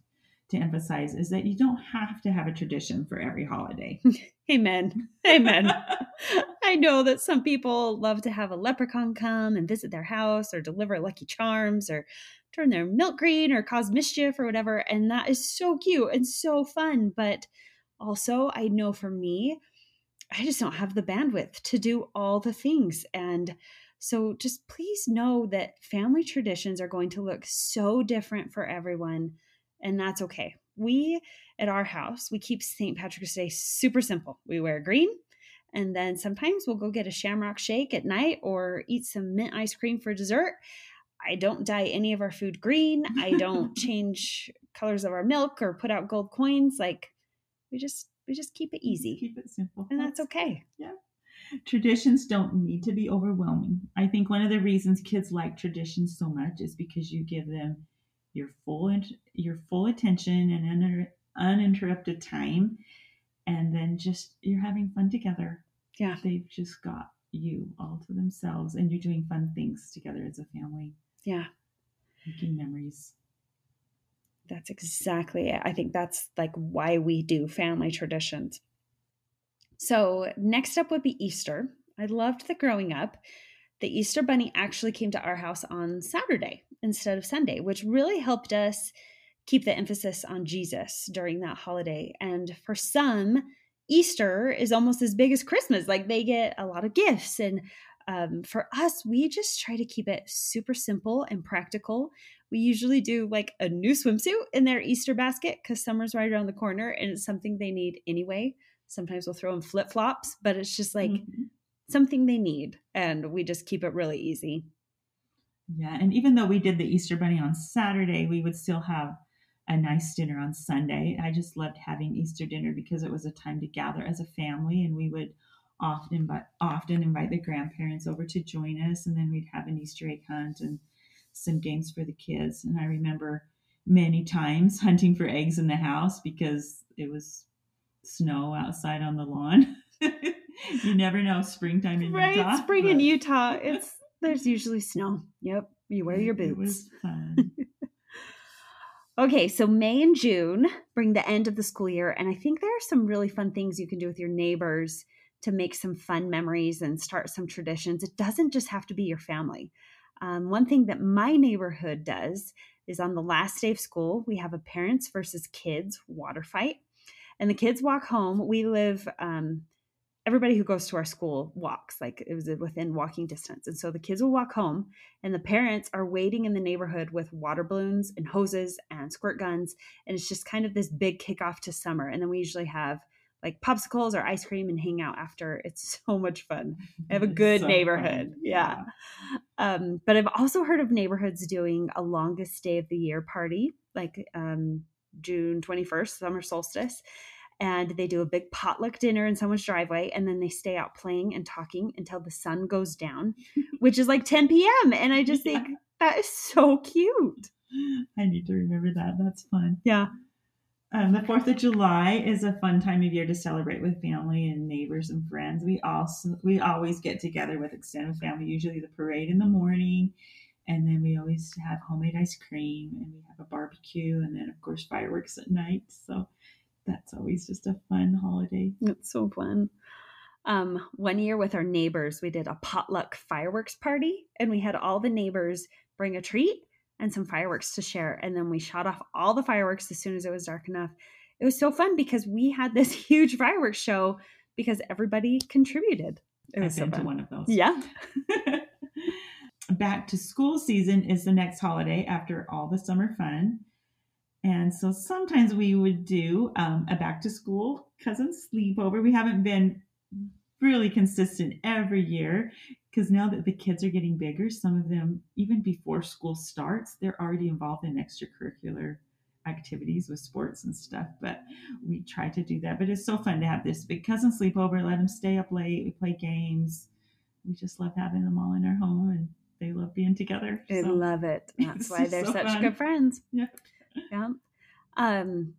to emphasize is that you don't have to have a tradition for every holiday. Amen. Amen. I know that some people love to have a leprechaun come and visit their house or deliver lucky charms or turn their milk green or cause mischief or whatever. And that is so cute and so fun. But also, I know for me, I just don't have the bandwidth to do all the things. And so just please know that family traditions are going to look so different for everyone. And that's okay. We at our house, we keep St. Patrick's Day super simple. We wear green, and then sometimes we'll go get a shamrock shake at night or eat some mint ice cream for dessert. I don't dye any of our food green. I don't change colors of our milk or put out gold coins. Like we just we just keep it easy. Keep it simple. And that's okay. Yeah. Traditions don't need to be overwhelming. I think one of the reasons kids like traditions so much is because you give them your full your full attention and uninter- uninterrupted time, and then just you're having fun together. Yeah. They've just got you all to themselves, and you're doing fun things together as a family, Yeah. making memories. That's exactly it. I think that's like why we do family traditions. So, next up would be Easter. I loved the growing up. The Easter Bunny actually came to our house on Saturday instead of Sunday, which really helped us keep the emphasis on Jesus during that holiday. And for some, Easter is almost as big as Christmas. Like they get a lot of gifts. And um, for us, we just try to keep it super simple and practical. We usually do like a new swimsuit in their Easter basket because summer's right around the corner and it's something they need anyway. Sometimes we'll throw in flip flops, but it's just like mm-hmm. something they need. And we just keep it really easy. Yeah. And even though we did the Easter Bunny on Saturday, we would still have a nice dinner on Sunday. I just loved having Easter dinner because it was a time to gather as a family, and we would often but often invite the grandparents over to join us, and then we'd have an Easter egg hunt and some games for the kids. And I remember many times hunting for eggs in the house because it was snow outside on the lawn. you never know springtime in right, Utah. Spring but... in Utah, it's there's usually snow. Yep, you wear your boots. It was fun. Okay, so May and June bring the end of the school year, and I think there are some really fun things you can do with your neighbors to make some fun memories and start some traditions. It doesn't just have to be your family. Um, one thing that my neighborhood does is on the last day of school, we have a parents versus kids water fight. And the kids walk home. We live um, everybody who goes to our school walks like it was within walking distance and so the kids will walk home and the parents are waiting in the neighborhood with water balloons and hoses and squirt guns and it's just kind of this big kickoff to summer and then we usually have like popsicles or ice cream and hang out after. It's so much fun. I have a good so neighborhood. Yeah. yeah. Um, but i've also heard of neighborhoods doing a longest day of the year party like um, june 21st summer solstice and they do a big potluck dinner in someone's driveway and then they stay out playing and talking until the sun goes down which is like 10 p.m and i just think that is so cute. I need to remember that. That's fun. Yeah um, the Fourth of July is a fun time of year to celebrate with family and neighbors and friends. We also we always get together with extended family. Usually the parade in the morning, and then we always have homemade ice cream, and we have a barbecue, and then of course fireworks at night. So that's always just a fun holiday. It's so fun. Um, one year with our neighbors, we did a potluck fireworks party, and we had all the neighbors bring a treat and some fireworks to share. And then we shot off all the fireworks as soon as it was dark enough. It was so fun because we had this huge fireworks show because everybody contributed. It was I've been so to one of those. Yeah. Back to school season is the next holiday after all the summer fun. And so sometimes we would do um, a back to school cousin sleepover. We haven't been really consistent every year because now that the kids are getting bigger, some of them, even before school starts, they're already involved in extracurricular activities with sports and stuff. But we try to do that. But it's so fun to have this big cousin sleepover, let them stay up late, we play games. We just love having them all in our home and they love being together. They so love it. That's why they're so such fun. good friends. Yeah yeah. Um,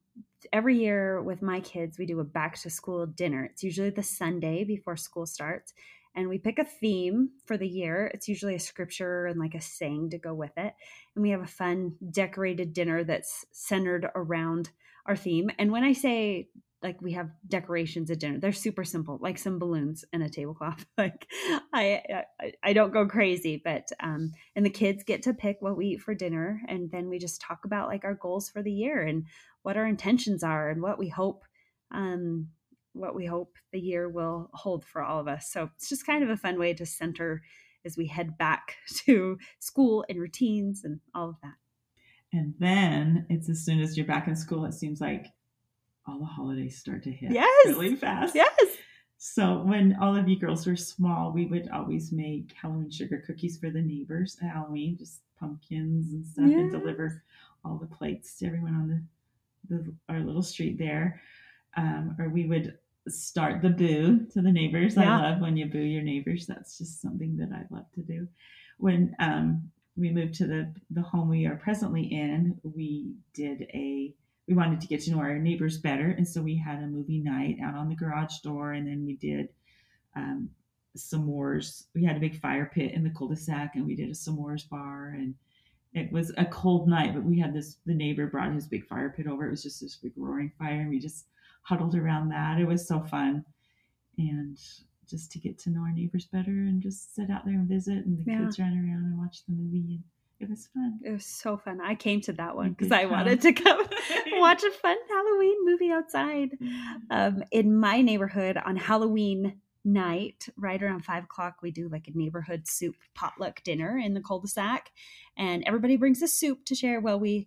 every year with my kids, we do a back to school dinner. It's usually the Sunday before school starts. And we pick a theme for the year. It's usually a scripture and like a saying to go with it. And we have a fun decorated dinner that's centered around our theme. And when I say like we have decorations at dinner. They're super simple, like some balloons and a tablecloth. like I, I, I don't go crazy, but um, and the kids get to pick what we eat for dinner, and then we just talk about like our goals for the year and what our intentions are and what we hope, um, what we hope the year will hold for all of us. So it's just kind of a fun way to center as we head back to school and routines and all of that. And then it's as soon as you're back in school, it seems like all the holidays start to hit yes. really fast. Yes. So when all of you girls were small, we would always make Halloween sugar cookies for the neighbors at Halloween, just pumpkins and stuff, yes. and deliver all the plates to everyone on the, the our little street there. Um, or we would start the boo to the neighbors. Yeah. I love when you boo your neighbors. That's just something that I love to do. When um, we moved to the the home we are presently in, we did a we wanted to get to know our neighbors better. And so we had a movie night out on the garage door, and then we did um, s'mores. We had a big fire pit in the cul-de-sac, and we did a s'mores bar, and it was a cold night, but we had this. The neighbor brought his big fire pit over. It was just this big roaring fire, and we just huddled around that. It was so fun, and just to get to know our neighbors better, and just sit out there and visit, and the Yeah. kids ran around and watched the movie, and it was fun. It was so fun. I came to that one because I wanted to come watch a fun Halloween movie outside. Um, in my neighborhood on Halloween night, right around five o'clock, we do like a neighborhood soup potluck dinner in the cul-de-sac, and everybody brings a soup to share. Well, we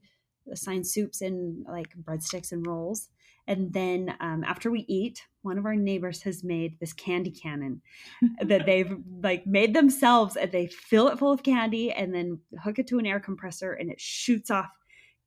assign soups and like breadsticks and rolls. And then um, after we eat, one of our neighbors has made this candy cannon that they've like made themselves and they fill it full of candy and then hook it to an air compressor and it shoots off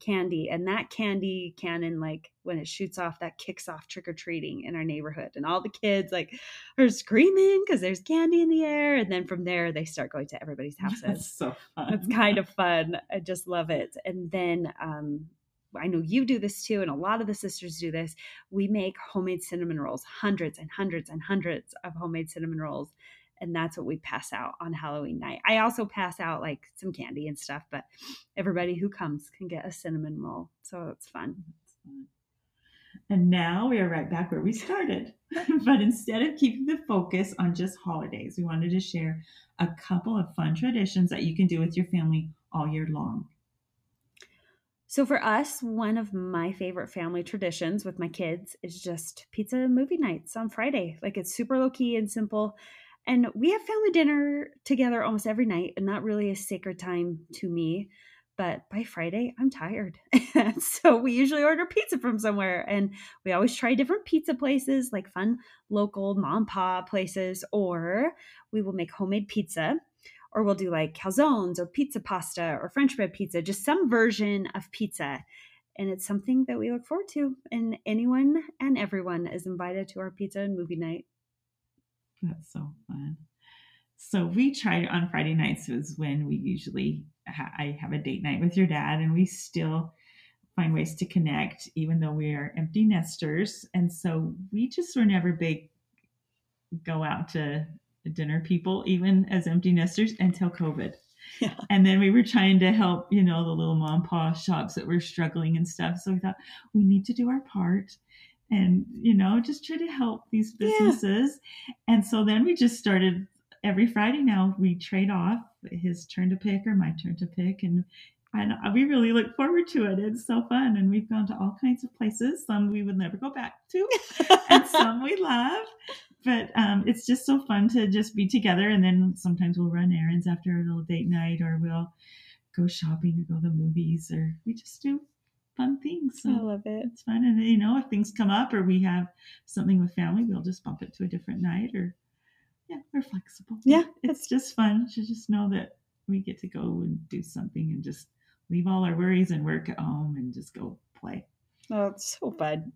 candy and that candy cannon like when it shoots off that kicks off trick-or-treating in our neighborhood and all the kids like are screaming because there's candy in the air and then from there they start going to everybody's houses That's so fun. it's kind of fun. I just love it. And then um, I know you do this too, and a lot of the sisters do this. We make homemade cinnamon rolls, hundreds and hundreds and hundreds of homemade cinnamon rolls. And that's what we pass out on Halloween night. I also pass out like some candy and stuff, but everybody who comes can get a cinnamon roll. So it's fun. And now we are right back where we started. but instead of keeping the focus on just holidays, we wanted to share a couple of fun traditions that you can do with your family all year long. So for us, one of my favorite family traditions with my kids is just pizza movie nights on Friday. Like it's super low key and simple. And we have family dinner together almost every night, and not really a sacred time to me. But by Friday, I'm tired. so we usually order pizza from somewhere. And we always try different pizza places, like fun local mom pa places, or we will make homemade pizza or we'll do like calzones or pizza pasta or French bread pizza, just some version of pizza. And it's something that we look forward to. And anyone and everyone is invited to our pizza and movie night. That's so fun. So we try on Friday nights is when we usually ha- I have a date night with your dad, and we still find ways to connect, even though we are empty nesters. And so we just were never big go out to dinner people, even as empty nesters, until COVID. Yeah. And then we were trying to help, you know, the little mom and pop shops that were struggling and stuff. So we thought we need to do our part and, you know, just try to help these Yeah. businesses. And so then we just started every Friday now we trade off his turn to pick or my turn to pick. And and we really look forward to it. It's so fun. And we've gone to all kinds of places. Some we would never go back to and some we love. But um, it's just so fun to just be together. And then sometimes we'll run errands after a little date night, or we'll go shopping or go to the movies, or we just do fun things. So I love it. it's fun. And you know, if things come up or we have something with family, we'll just bump it to a different night. Or yeah, we're flexible. Yeah, it's just fun to just know that we get to go and do something and just leave all our worries and work at home and just go play. Oh, it's so fun.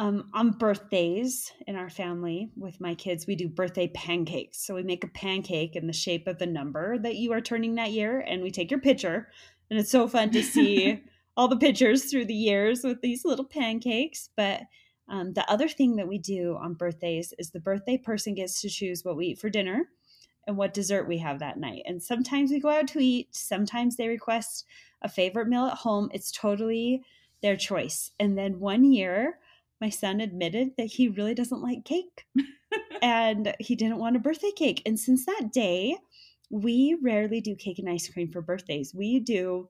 Um, on birthdays in our family with my kids, we do birthday pancakes. So we make a pancake in the shape of the number that you are turning that year, and we take your picture. And it's so fun to see all the pictures through the years with these little pancakes. But um, the other thing that we do on birthdays is the birthday person gets to choose what we eat for dinner and what dessert we have that night. And sometimes we go out to eat, sometimes they request a favorite meal at home. It's totally their choice. And then one year, my son admitted that he really doesn't like cake and he didn't want a birthday cake. And since that day, we rarely do cake and ice cream for birthdays. We do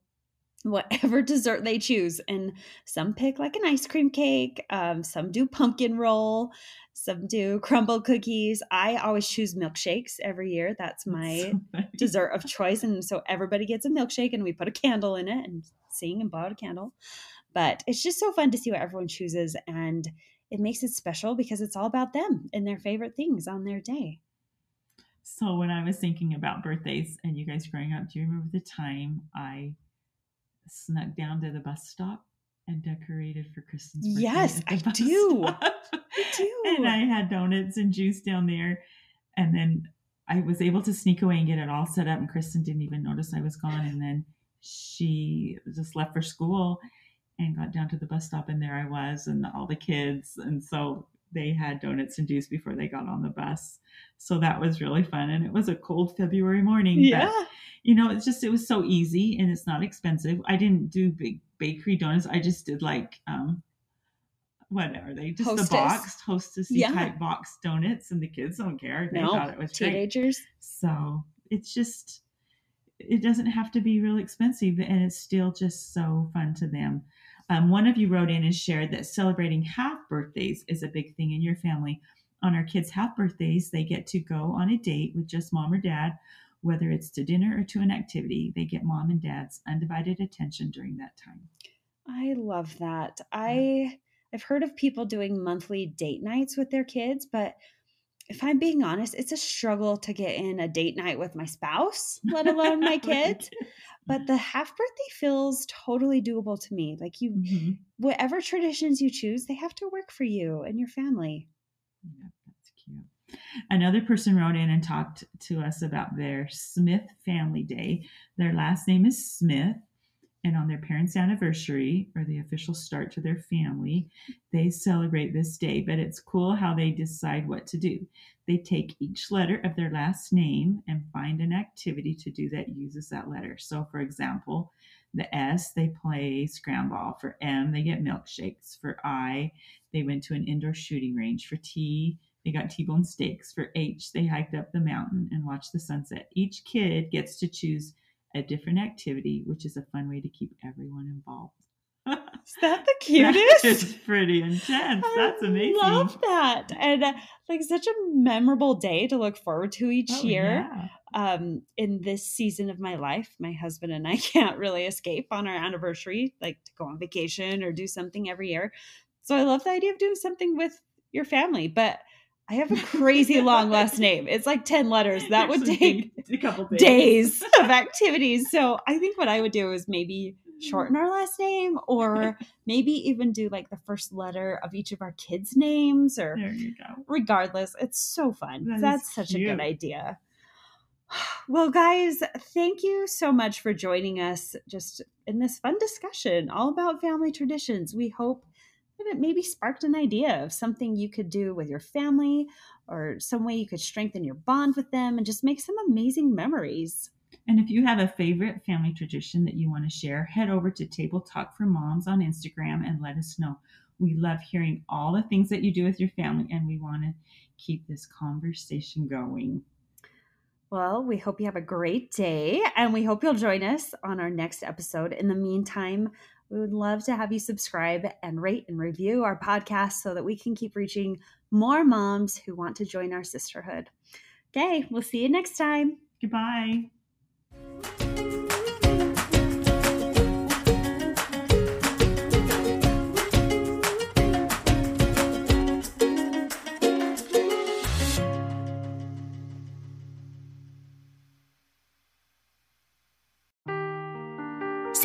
whatever dessert they choose. And some pick like an ice cream cake, um, some do pumpkin roll, some do Crumbl cookies. I always choose milkshakes every year. That's my So dessert of choice. And so everybody gets a milkshake and we put a candle in it and sing and blow out a candle. But it's just so fun to see what everyone chooses. And it makes it special because it's all about them and their favorite things on their day. So when I was thinking about birthdays and you guys growing up, do you remember the time I snuck down to the bus stop and decorated for Kristen's birthday? Yes, I do. I do. And I had donuts and juice down there. And then I was able to sneak away and get it all set up. And Kristen didn't even notice I was gone. And then she just left for school and got down to the bus stop. And there I was, and all the kids. And so they had donuts and juice before they got on the bus. So that was really fun. And it was a cold February morning. but Yeah. you know, it's just it was so easy and it's not expensive. I didn't do big bakery donuts. I just did like um what are they? Just Hostess. the boxed hostessy Yeah. type box donuts, and the kids don't care. They no, thought it was great. teenagers. So it's just it doesn't have to be real expensive, and it's still just so fun to them. Um, one of you wrote in and shared that celebrating half birthdays is a big thing in your family. On our kids' half birthdays, they get to go on a date with just mom or dad, whether it's to dinner or to an activity. They get mom and dad's undivided attention during that time. I love that. I I've heard of people doing monthly date nights with their kids, but if I'm being honest, it's a struggle to get in a date night with my spouse, let alone my kids. But the half birthday feels totally doable to me. Like you Mhm. whatever traditions you choose, they have to work for you and your family. Yeah, that's cute. Another person wrote in and talked to us about their Smith family day. Their last name is Smith, and on their parents' anniversary or the official start to their family, they celebrate this day. But it's cool how they decide what to do. They take each letter of their last name and find an activity to do that uses that letter. So, for example, the S, they play scramble. For M, they get milkshakes. For I, they went to an indoor shooting range. For T, they got T-bone steaks. For H, they hiked up the mountain and watched the sunset. Each kid gets to choose a different activity, which is a fun way to keep everyone involved. Is that the cutest? It's pretty intense. That's amazing. I love that. And uh, like such a memorable day to look forward to each Oh, year. yeah. um in this season of my life my husband and i can't really escape on our anniversary like to go on vacation or do something every year so i love the idea of doing something with your family but i have a crazy long last name it's like 10 letters that would take a couple days. days of activities so i think what i would do is maybe shorten our last name or maybe even do like the first letter of each of our kids names or There you go. regardless, it's so fun. That That's such a good idea. Well, guys, thank you so much for joining us just in this fun discussion all about family traditions. We hope that it maybe sparked an idea of something you could do with your family or some way you could strengthen your bond with them and just make some amazing memories. And if you have a favorite family tradition that you want to share, head over to Table Talk for Moms on Instagram and let us know. We love hearing all the things that you do with your family, and we want to keep this conversation going. Well, we hope you have a great day and we hope you'll join us on our next episode. In the meantime, we would love to have you subscribe and rate and review our podcast so that we can keep reaching more moms who want to join our sisterhood. Okay, we'll see you next time. Goodbye.